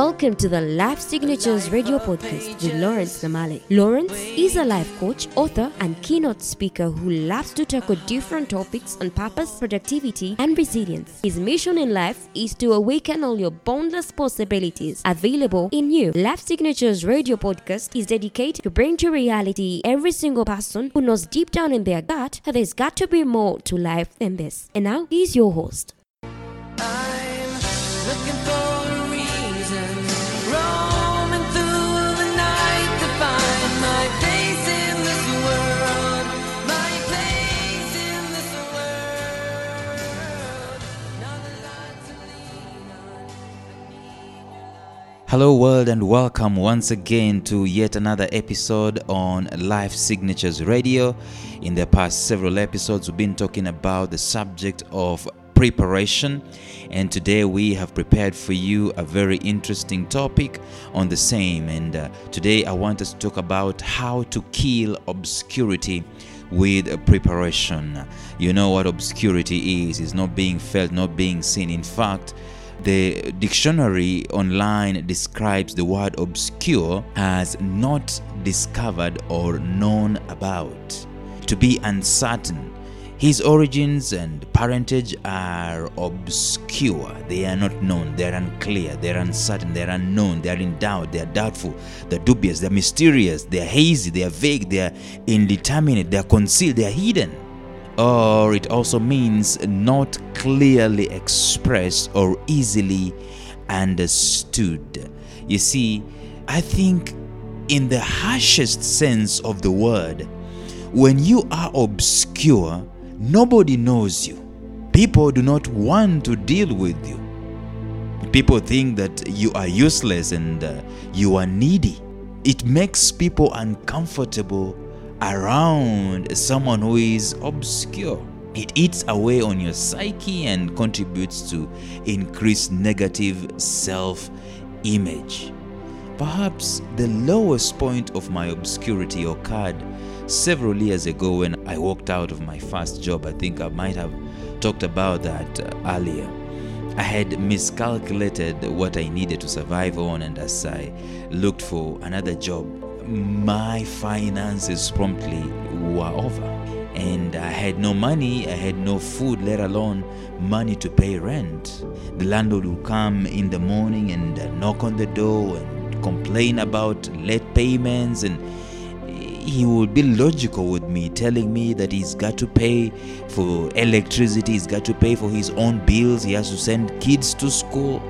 Welcome to the Life Signatures Radio Podcast with Lawrence Namale. Lawrence is a life coach, author, and keynote speaker who loves to tackle different topics on purpose, productivity, and resilience. His mission in life is to awaken all your boundless possibilities available in you. Life Signatures Radio Podcast is dedicated to bring to reality every single person who knows deep down in their gut that there's got to be more to life than this. And now, he's your host. Hello, world, and welcome once again to yet another episode on Life Signatures Radio. In the past several episodes, we've been talking about the subject of preparation, and today we have prepared for you a very interesting topic on the same. And uh, today, I want us to talk about how to kill obscurity with preparation. You know what obscurity is, it's not being felt, not being seen. In fact, the dictionary online describes the word obscure as not discovered or known about, to be uncertain. His origins and parentage are obscure. They are not known. They are unclear. They are uncertain. They are unknown. They are in doubt. They are doubtful. They are dubious. They are mysterious. They are hazy. They are vague. They are indeterminate. They are concealed. They are hidden or it also means not clearly expressed or easily understood. You see, I think in the harshest sense of the word, when you are obscure, nobody knows you. People do not want to deal with you. People think that you are useless and uh, you are needy. It makes people uncomfortable around someone who is obscure. It eats away on your psyche and contributes to increased negative self image. Perhaps the lowest point of my obscurity occurred several years ago when I walked out of my first job. I think I might have talked about that earlier. I had miscalculated what I needed to survive on, and as I looked for another job, my finances promptly were over. And I had no money, I had no food, let alone money to pay rent. The landlord would come in the morning and knock on the door and complain about late payments and he would be logical with me, telling me that he's got to pay for electricity, he's got to pay for his own bills, he has to send kids to school.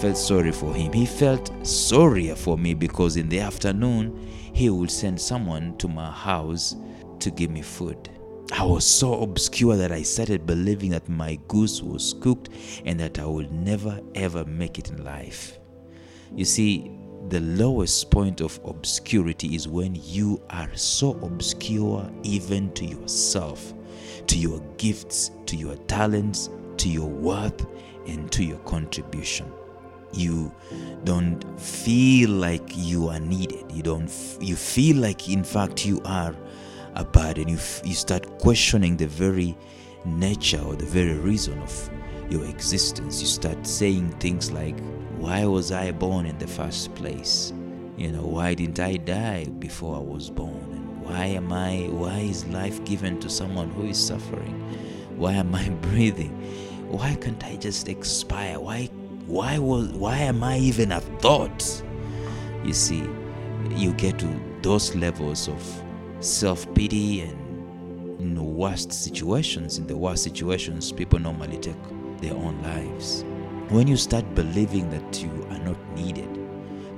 Felt sorry for him. He felt sorrier for me because in the afternoon he would send someone to my house to give me food. I was so obscure that I started believing that my goose was cooked and that I would never ever make it in life. You see, the lowest point of obscurity is when you are so obscure even to yourself, to your gifts, to your talents, to your worth, and to your contribution. You don't feel like you are needed. You don't. You feel like, in fact, you are a burden. You you start questioning the very nature or the very reason of your existence. You start saying things like, why was I born in the first place? You know, why didn't I die before I was born? And why am I, why is life given to someone who is suffering? Why am I breathing? Why can't I just expire? Why, why was, why am I even a thought? You see, you get to those levels of self pity and in the worst situations, in the worst situations, people normally take their own lives. When you start believing that you are not needed,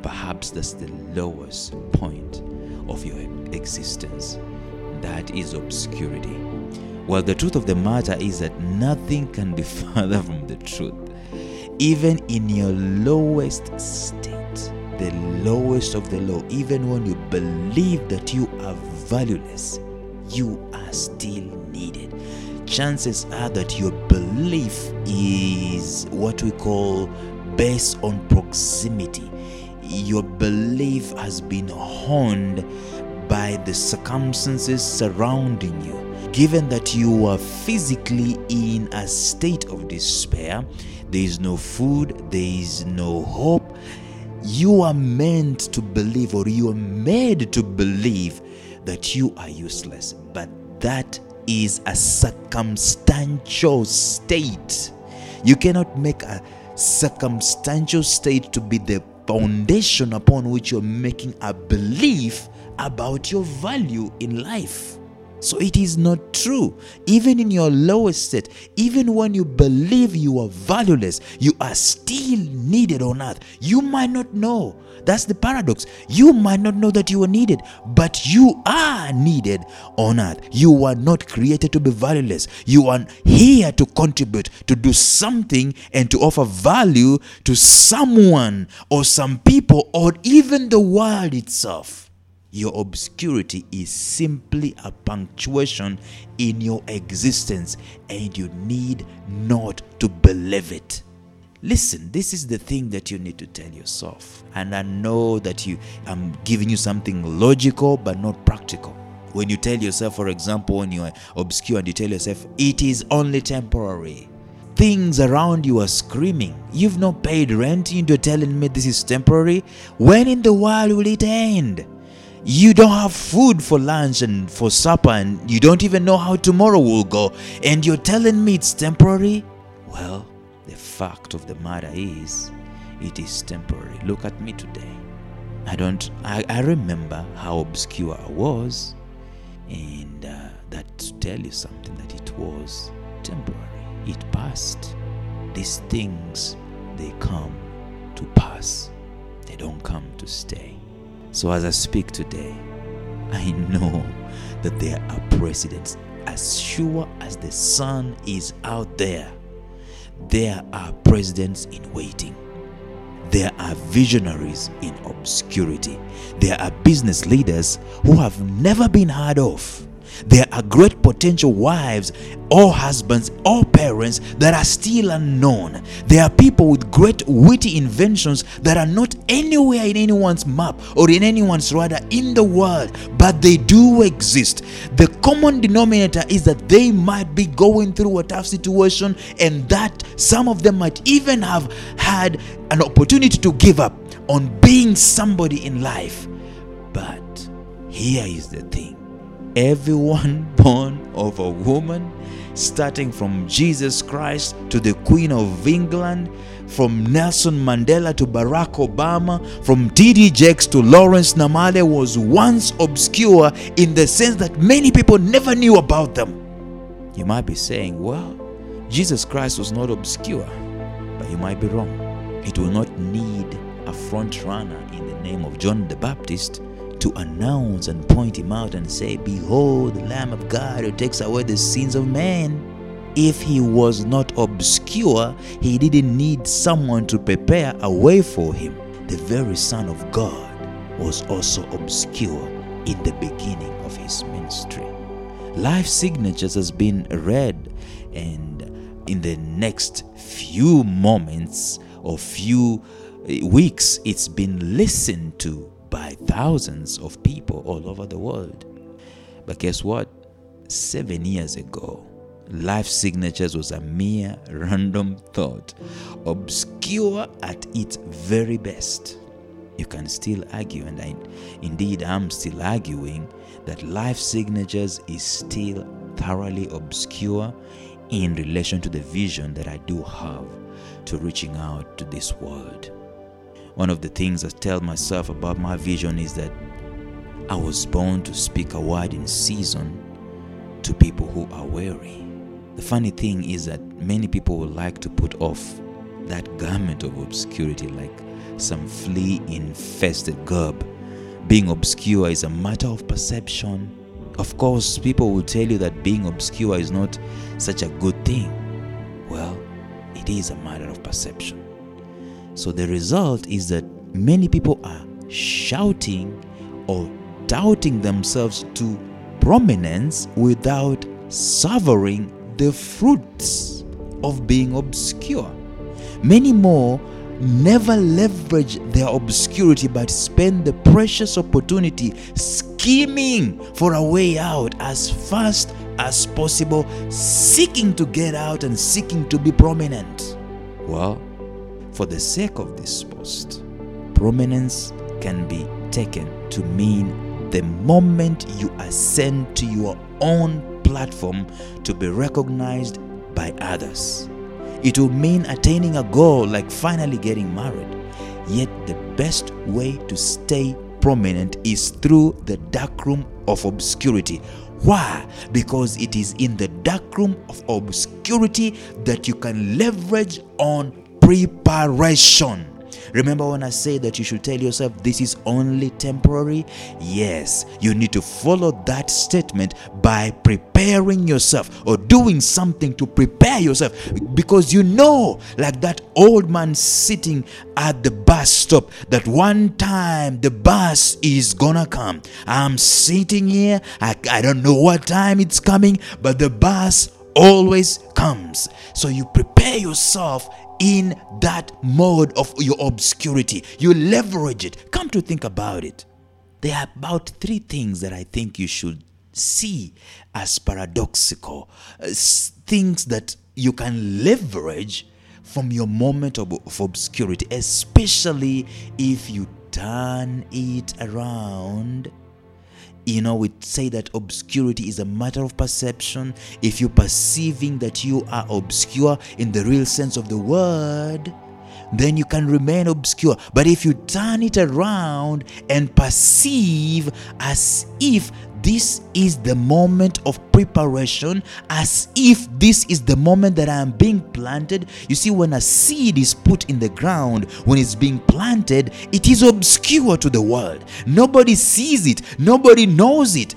perhaps that's the lowest point of your existence. That is obscurity. Well, the truth of the matter is that nothing can be further from the truth. Even in your lowest state, the lowest of the low, even when you believe that you are valueless, you are still needed. Chances are that your belief is what we call based on proximity. Your belief has been honed by the circumstances surrounding you. given that you are physically in a state of despair, there is no food, there is no hope, you are meant to believe or you are made to believe that you are useless. But that is a circumstantial state. You cannot make a circumstantial state to be the foundation upon which you're making a belief about your value in life. So it is not true. Even in your lowest state, even when you believe you are valueless, you are still needed on earth. You might not know. That's the paradox. You might not know that you are needed, but you are needed on earth. You are not created to be valueless. You are here to contribute, to do something, and to offer value to someone or some people or even the world itself. Your obscurity is simply a punctuation in your existence, and you need not to believe it. Listen, this is the thing that you need to tell yourself. And I know that you I'm giving you something logical but not practical. When you tell yourself, for example, when you are obscure and you tell yourself, it is only temporary. Things around you are screaming. You've not paid rent, and you're telling me this is temporary. When in the world will it end? You don't have food for lunch and for supper, and you don't even know how tomorrow will go, and you're telling me it's temporary? Well, the fact of the matter is, it is temporary. Look at me today. I don't, I, I remember how obscure I was, and uh, that to tell you something that it was temporary. It passed. These things, they come to pass, they don't come to stay. So as I speak today, I know that there are presidents As sure as the sun is out there, there are presidents in waiting. There are visionaries in obscurity. There are business leaders who have never been heard of. There are great potential wives or husbands or parents that are still unknown. There are people with great witty inventions that are not anywhere in anyone's map or in anyone's radar in the world, but they do exist. The common denominator is that they might be going through a tough situation and that some of them might even have had an opportunity to give up on being somebody in life. But here is the thing everyone born of a woman, starting from Jesus Christ to the Queen of England, from Nelson Mandela to Barack Obama, from T.D. Jakes to Lawrence Namale, was once obscure in the sense that many people never knew about them. You might be saying, well, Jesus Christ was not obscure, but you might be wrong. It will not need a front runner in the name of John the Baptist to announce and point him out and say, Behold, the Lamb of God who takes away the sins of men. If he was not obscure, he didn't need someone to prepare a way for him. The very Son of God was also obscure in the beginning of his ministry. Life Signatures has been read, and in the next few moments or few uh, weeks, it's been listened to by thousands of people all over the world. But guess what? Seven years ago, Life Signatures was a mere random thought, obscure at its very best. You can still argue, and I, indeed I'm still arguing, that Life Signatures is still thoroughly obscure in relation to the vision that I do have to reaching out to this world. One of the things I tell myself about my vision is that I was born to speak a word in season to people who are weary. The funny thing is that many people would like to put off that garment of obscurity like some flea infested garb. Being obscure is a matter of perception. Of course, people will tell you that being obscure is not such a good thing. Well, it is a matter of perception. So the result is that many people are shouting or doubting themselves to prominence without savoring the fruits of being obscure. Many more never leverage their obscurity but spend the precious opportunity scheming for a way out as fast as possible, seeking to get out and seeking to be prominent. Well, for the sake of this post, prominence can be taken to mean the moment you ascend to your own platform to be recognized by others. It will mean attaining a goal like finally getting married. Yet, the best way to stay prominent is through the dark room of obscurity. Why? Because it is in the dark room of obscurity that you can leverage on preparation. Remember when I say that you should tell yourself this is only temporary? Yes, you need to follow that statement by preparing yourself or doing something to prepare yourself because you know, like that old man sitting at the bus stop, that one time the bus is gonna come. I'm sitting here, I, I don't know what time it's coming, but the bus always comes. So you prepare yourself in that mode of your obscurity. You leverage it. Come to think about it. There are about three things that I think you should see as paradoxical, uh, things that you can leverage from your moment of, of obscurity, especially if you turn it around you know, we say that obscurity is a matter of perception. If you're perceiving that you are obscure in the real sense of the word, then you can remain obscure. But if you turn it around and perceive as if this is the moment of preparation, as if this is the moment that I am being planted. You see, when a seed is put in the ground, when it's being planted, it is obscure to the world. Nobody sees it, nobody knows it.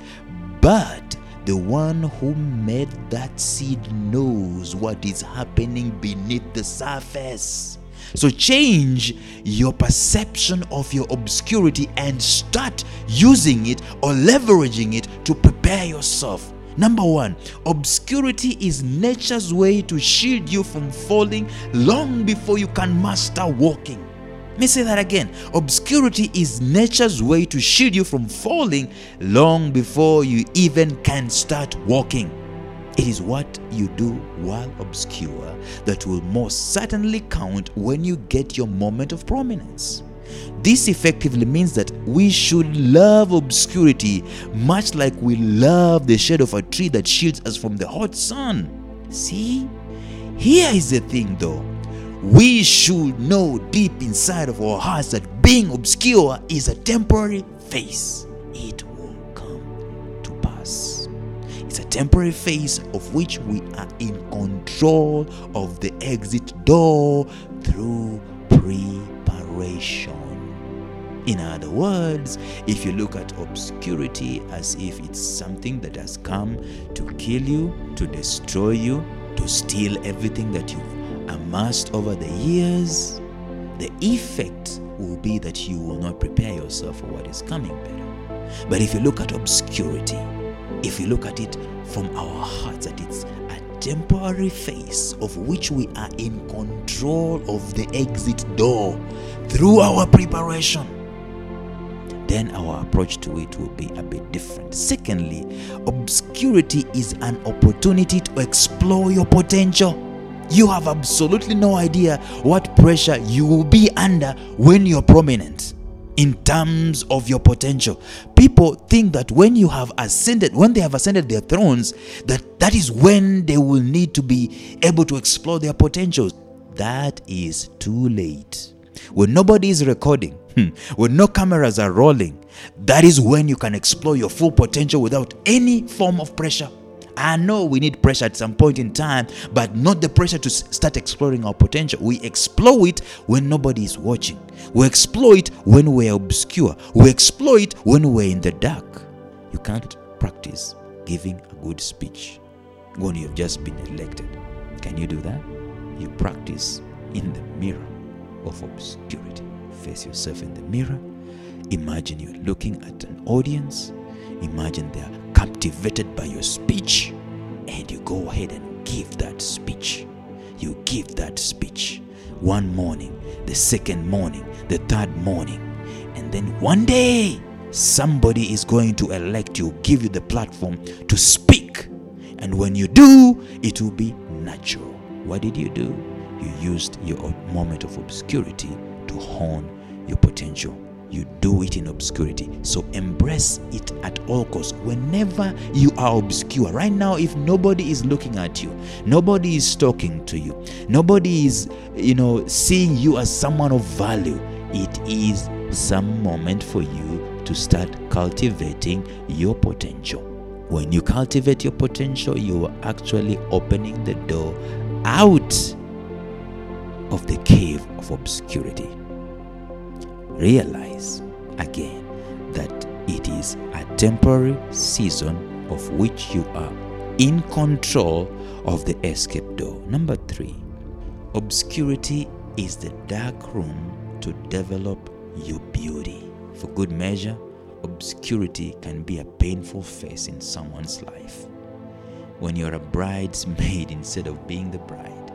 But the one who made that seed knows what is happening beneath the surface. So change your perception of your obscurity and start using it or leveraging it to prepare yourself. Number one, obscurity is nature's way to shield you from falling long before you can master walking. Let me say that again. Obscurity is nature's way to shield you from falling long before you even can start walking. It is what you do while obscure that will most certainly count when you get your moment of prominence. This effectively means that we should love obscurity much like we love the shade of a tree that shields us from the hot sun. See? Here is the thing though. We should know deep inside of our hearts that being obscure is a temporary phase. It It's a temporary phase of which we are in control of the exit door through preparation. In other words, if you look at obscurity as if it's something that has come to kill you, to destroy you, to steal everything that you've amassed over the years, the effect will be that you will not prepare yourself for what is coming better. But if you look at obscurity, if you look at it from our hearts, that it's a temporary phase of which we are in control of the exit door through our preparation, then our approach to it will be a bit different. Secondly, obscurity is an opportunity to explore your potential. You have absolutely no idea what pressure you will be under when you're prominent in terms of your potential. People think that when you have ascended, when they have ascended their thrones, that that is when they will need to be able to explore their potentials. That is too late. When nobody is recording, hmm, when no cameras are rolling, that is when you can explore your full potential without any form of pressure. I know we need pressure at some point in time, but not the pressure to start exploring our potential. We explore it when nobody is watching. We explore it when we're obscure. We explore it when we're in the dark. You can't practice giving a good speech when you've just been elected. Can you do that? You practice in the mirror of obscurity. Face yourself in the mirror. Imagine you're looking at an audience. Imagine they're captivated by your speech. And you go ahead and give that speech. You give that speech. One morning, the second morning, the third morning. And then one day, somebody is going to elect you, give you the platform to speak. And when you do, it will be natural. What did you do? You used your moment of obscurity to hone your potential. You do it in obscurity. So embrace it at all costs. Whenever you are obscure, right now, if nobody is looking at you, nobody is talking to you, nobody is, you know, seeing you as someone of value, it is some moment for you to start cultivating your potential. When you cultivate your potential, you are actually opening the door out of the cave of obscurity. Realize again that it is a temporary season of which you are in control of the escape door. Number three, obscurity is the dark room to develop your beauty. For good measure, obscurity can be a painful phase in someone's life. When you're a bridesmaid instead of being the bride,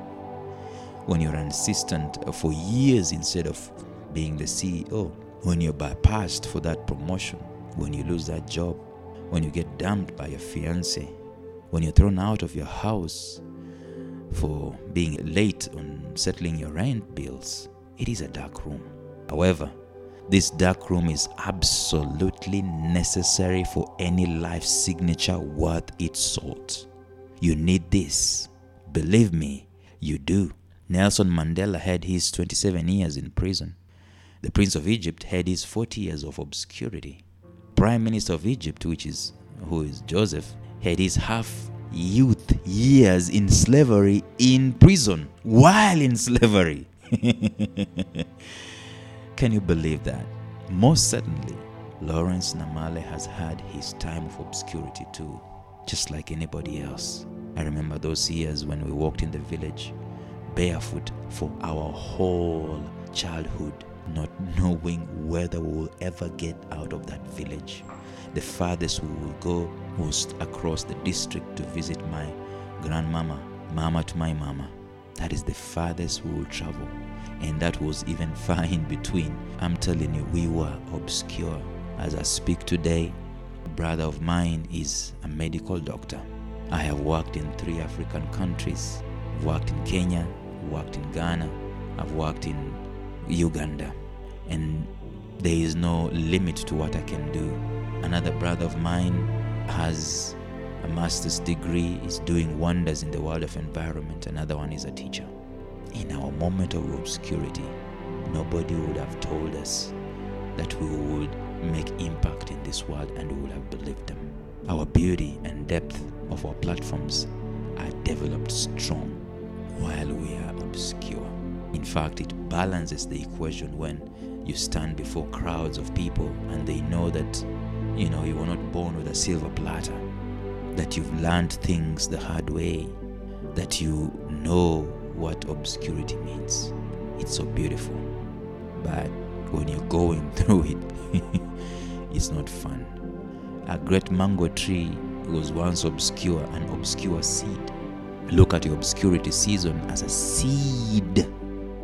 when you're an assistant for years instead of being the CEO, when you're bypassed for that promotion, when you lose that job, when you get dumped by your fiance, when you're thrown out of your house for being late on settling your rent bills, it is a dark room. However, this dark room is absolutely necessary for any life signature worth its salt. You need this. Believe me, you do. Nelson Mandela had his 27 years in prison. The Prince of Egypt had his 40 years of obscurity. Prime Minister of Egypt, which is who is Joseph, had his half youth years in slavery in prison while in slavery. Can you believe that? Most certainly, Lawrence Namale has had his time of obscurity too, just like anybody else. I remember those years when we walked in the village barefoot for our whole childhood, not knowing whether we will ever get out of that village. The farthest we will go was across the district to visit my grandmama, mama to my mama. That is the farthest we will travel. And that was even far in between. I'm telling you, we were obscure. As I speak today, a brother of mine is a medical doctor. I have worked in three African countries. I've worked in Kenya, worked in Ghana, I've worked in Uganda. And there is no limit to what I can do. Another brother of mine has a master's degree, is doing wonders in the world of environment. Another one is a teacher. In our moment of obscurity, nobody would have told us that we would make impact in this world and we would have believed them. Our beauty and depth of our platforms are developed strong while we are obscure. In fact, it balances the equation when you stand before crowds of people and they know that you know you were not born with a silver platter, that you've learned things the hard way, that you know what obscurity means. It's so beautiful. But when you're going through it, it's not fun. A great mango tree was once obscure, an obscure seed. Look at your obscurity season as a seed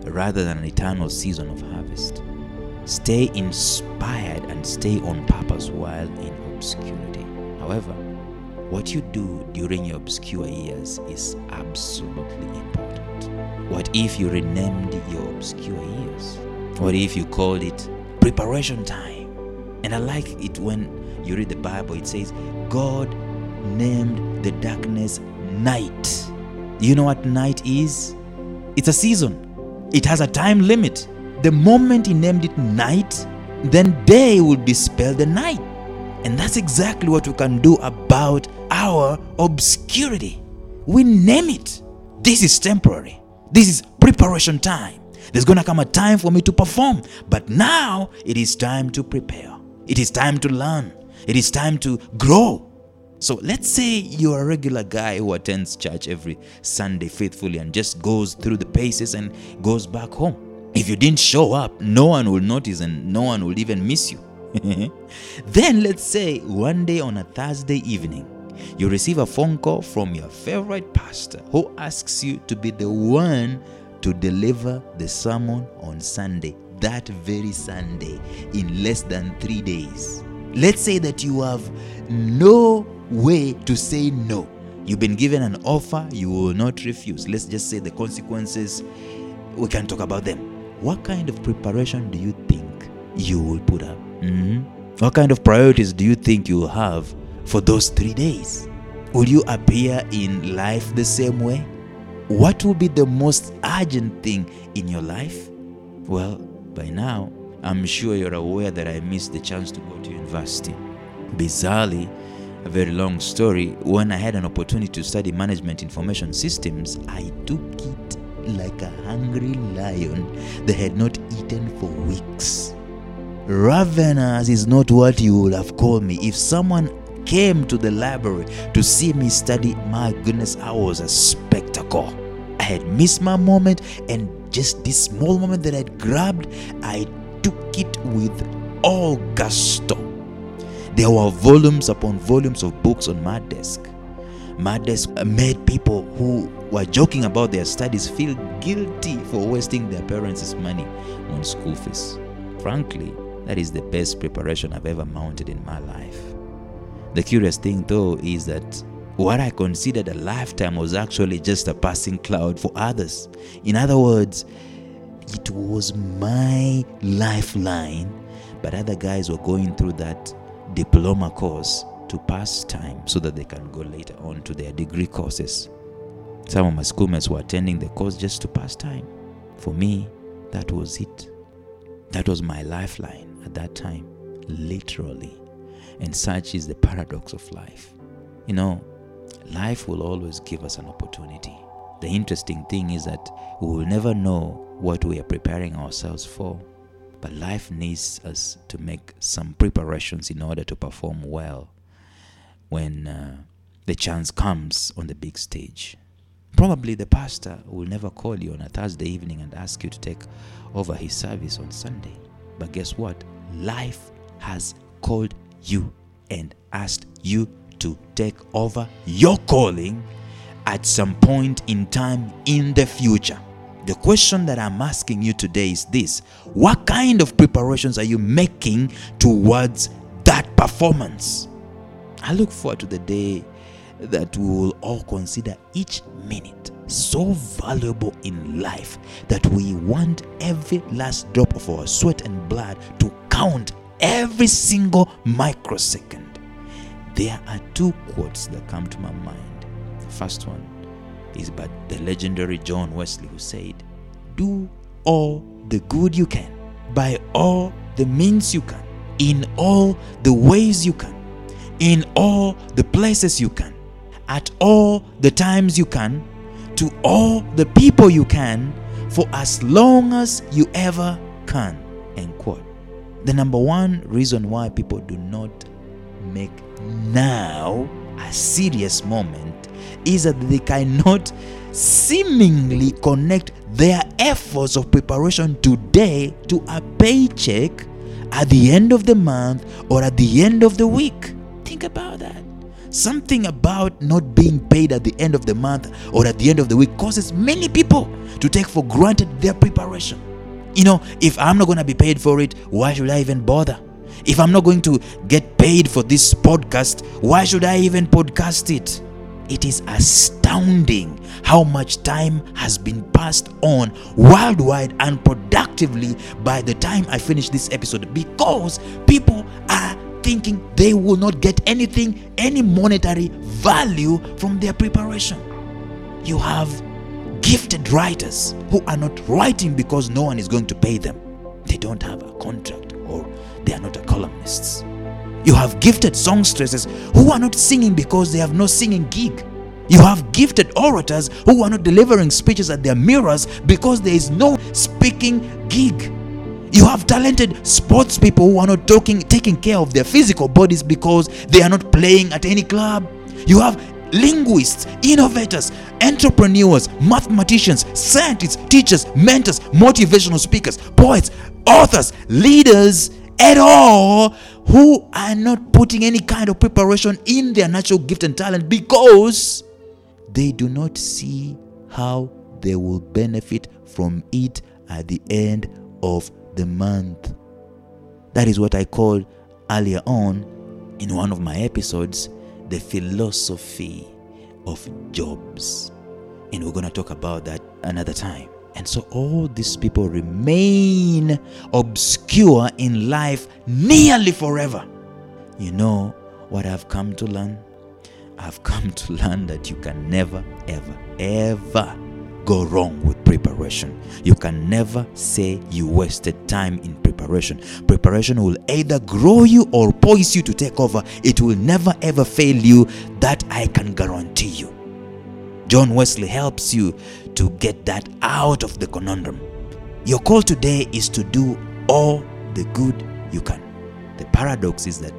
rather than an eternal season of harvest. Stay inspired and stay on purpose while in obscurity. However, what you do during your obscure years is absolutely important. What if you renamed your obscure years? What if you called it preparation time? And I like it when you read the Bible, it says, God named the darkness night. You know what night is? It's a season, it has a time limit. The moment He named it night, then day will dispel the night. And that's exactly what we can do about our obscurity. We name it. This is temporary. This is preparation time. There's going to come a time for me to perform. But now it is time to prepare. It is time to learn. It is time to grow. So let's say you're a regular guy who attends church every Sunday faithfully and just goes through the paces and goes back home. If you didn't show up, no one will notice and no one will even miss you. then let's say one day on a Thursday evening, you receive a phone call from your favorite pastor who asks you to be the one to deliver the sermon on Sunday, that very Sunday, in less than three days. Let's say that you have no way to say no. You've been given an offer you will not refuse. Let's just say the consequences, we can talk about them. What kind of preparation do you think you will put up? Mhm. What kind of priorities do you think you will have for those three days? Will you appear in life the same way? What will be the most urgent thing in your life? Well, by now, I'm sure you're aware that I missed the chance to go to university. Bizarrely, a very long story, when I had an opportunity to study management information systems, I took it like a hungry lion that had not eaten for weeks. Ravenous is not what you would have called me. If someone came to the library to see me study, my goodness, I was a spectacle. I had missed my moment, and just this small moment that I'd grabbed, I took it with all gusto. There were volumes upon volumes of books on my desk. My desk uh, made people who were joking about their studies feel guilty for wasting their parents' money on school fees. Frankly, that is the best preparation I've ever mounted in my life. The curious thing, though, is that what I considered a lifetime was actually just a passing cloud for others. In other words, it was my lifeline, but other guys were going through that diploma course to pass time so that they can go later on to their degree courses. Some of my schoolmates were attending the course just to pass time. For me, that was it. That was my lifeline at that time, literally. And such is the paradox of life. You know, life will always give us an opportunity. The interesting thing is that we will never know what we are preparing ourselves for. But life needs us to make some preparations in order to perform well when uh, the chance comes on the big stage. Probably the pastor will never call you on a Thursday evening and ask you to take over his service on Sunday. But guess what? Life has called you and asked you to take over your calling at some point in time in the future. The question that I'm asking you today is this What kind of preparations are you making towards that performance? I look forward to the day that we will all consider each minute so valuable in life that we want every last drop of our sweat and blood to count every single microsecond. There are two quotes that come to my mind. The first one is by the legendary John Wesley, who said, Do all the good you can, by all the means you can, in all the ways you can, in all the places you can, at all the times you can, to all the people you can, for as long as you ever can. End quote. The number one reason why people do not make now a serious moment is that they cannot seemingly connect their efforts of preparation today to a paycheck at the end of the month or at the end of the week. Think about that. Something about not being paid at the end of the month or at the end of the week causes many people to take for granted their preparation. You know, if I'm not going to be paid for it, why should I even bother? If I'm not going to get paid for this podcast, why should I even podcast it? It is astounding how much time has been passed on worldwide and productively by the time I finish this episode because people are thinking they will not get anything, any monetary value from their preparation. You have gifted writers who are not writing because no one is going to pay them. They don't have a contract or they are not a columnists. You have gifted songstresses who are not singing because they have no singing gig. You have gifted orators who are not delivering speeches at their mirrors because there is no speaking gig. You have talented sports people who are not talking, taking care of their physical bodies because they are not playing at any club. You have linguists, innovators, entrepreneurs, mathematicians, scientists, teachers, mentors, motivational speakers, poets, authors, leaders, at all who are not putting any kind of preparation in their natural gift and talent because they do not see how they will benefit from it at the end of the month. That is what I called earlier on in one of my episodes the philosophy of jobs. And we're going to talk about that another time. And so all these people remain obscure in life nearly forever. You know what I've come to learn? I've come to learn that you can never, ever, ever go wrong with preparation. You can never say you wasted time in preparation. Preparation will either grow you or poise you to take over. It will never ever fail you. That I can guarantee you. John Wesley helps you to get that out of the conundrum. Your call today is to do all the good you can. The paradox is that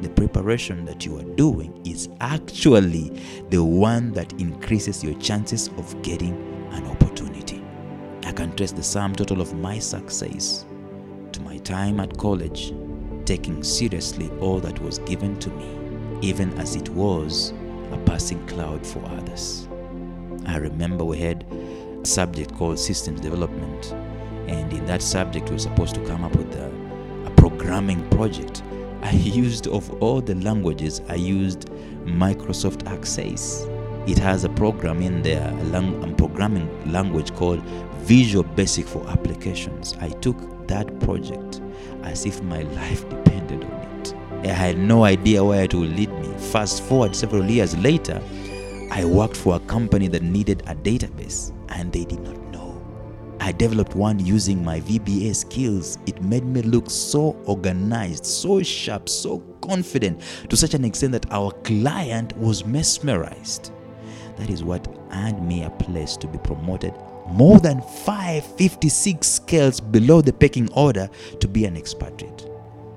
the preparation that you are doing is actually the one that increases your chances of getting an opportunity. I can trace the sum total of my success to my time at college, taking seriously all that was given to me, even as it was a passing cloud for others. I remember we had a subject called systems development, and in that subject, we were supposed to come up with a, a programming project. I used, of all the languages, I used Microsoft Access. It has a program in there, a, lang- a programming language called Visual Basic for Applications. I took that project as if my life depended on it. I had no idea where it would lead me. Fast forward several years later, I worked for a company that needed a database and they did not know. I developed one using my VBA skills. It made me look so organized, so sharp, so confident to such an extent that our client was mesmerized. That is what earned me a place to be promoted more than 556 scales below the pecking order to be an expatriate.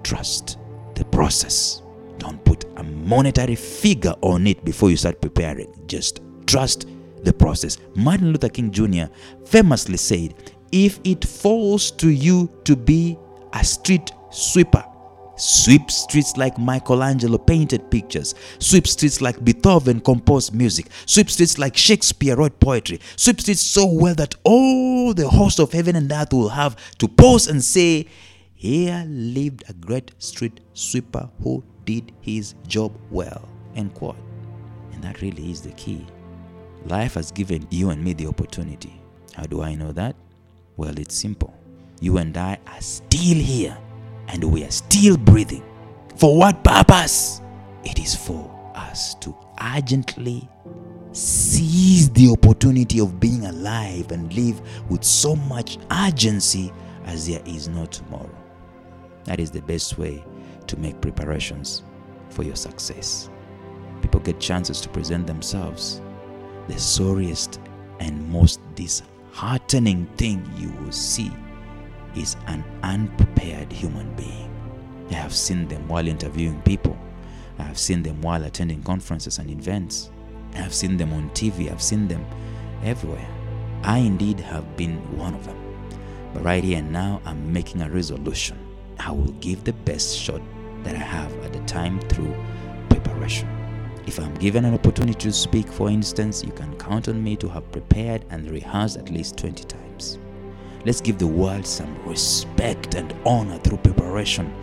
Trust the process. Don't put a monetary figure on it before you start preparing. Just trust the process. Martin Luther King Jr. famously said, If it falls to you to be a street sweeper, sweep streets like Michelangelo painted pictures, sweep streets like Beethoven composed music, sweep streets like Shakespeare wrote poetry, sweep streets so well that all the host of heaven and earth will have to pause and say, Here lived a great street sweeper who did his job well. End quote. And that really is the key. Life has given you and me the opportunity. How do I know that? Well, it's simple. You and I are still here and we are still breathing. For what purpose? It is for us to urgently seize the opportunity of being alive and live with so much urgency as there is no tomorrow. That is the best way to make preparations for your success. People get chances to present themselves. The sorriest and most disheartening thing you will see is an unprepared human being. I have seen them while interviewing people. I have seen them while attending conferences and events. I have seen them on TV. I've seen them everywhere. I indeed have been one of them. But right here and now, I'm making a resolution. I will give the best shot that I have at the time through preparation. If I'm given an opportunity to speak, for instance, you can count on me to have prepared and rehearsed at least 20 times. Let's give the world some respect and honor through preparation.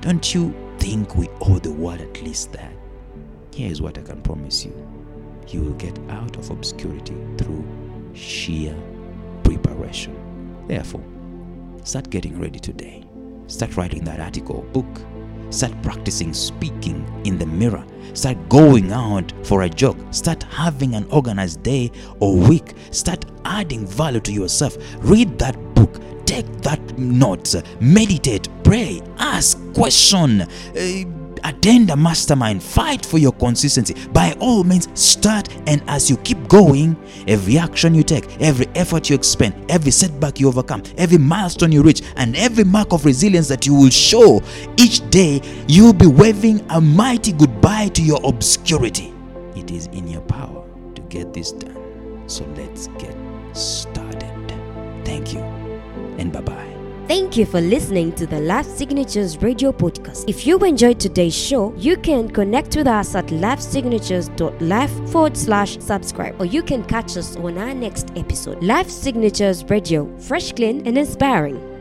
Don't you think we owe the world at least that? Here is what I can promise you you will get out of obscurity through sheer preparation. Therefore, start getting ready today. Start writing that article, book. Start practicing speaking in the mirror. Start going out for a jog. Start having an organized day or week. Start adding value to yourself. Read that book. Take that notes. Meditate. Pray. Ask. Question. Uh, attend a mastermind. Fight for your consistency. By all means, start. And as you keep going, every action you take, every effort you expend, every setback you overcome, every milestone you reach, and every mark of resilience that you will show each day, you'll be waving a mighty goodbye to your obscurity. It is in your power to get this done. So let's get started. Thank you, and bye bye. Thank you for listening to the Life Signatures radio podcast. If you enjoyed today's show, you can connect with us at lifesignatures.life forward slash subscribe, or you can catch us on our next episode. Life Signatures Radio, fresh, clean, and inspiring.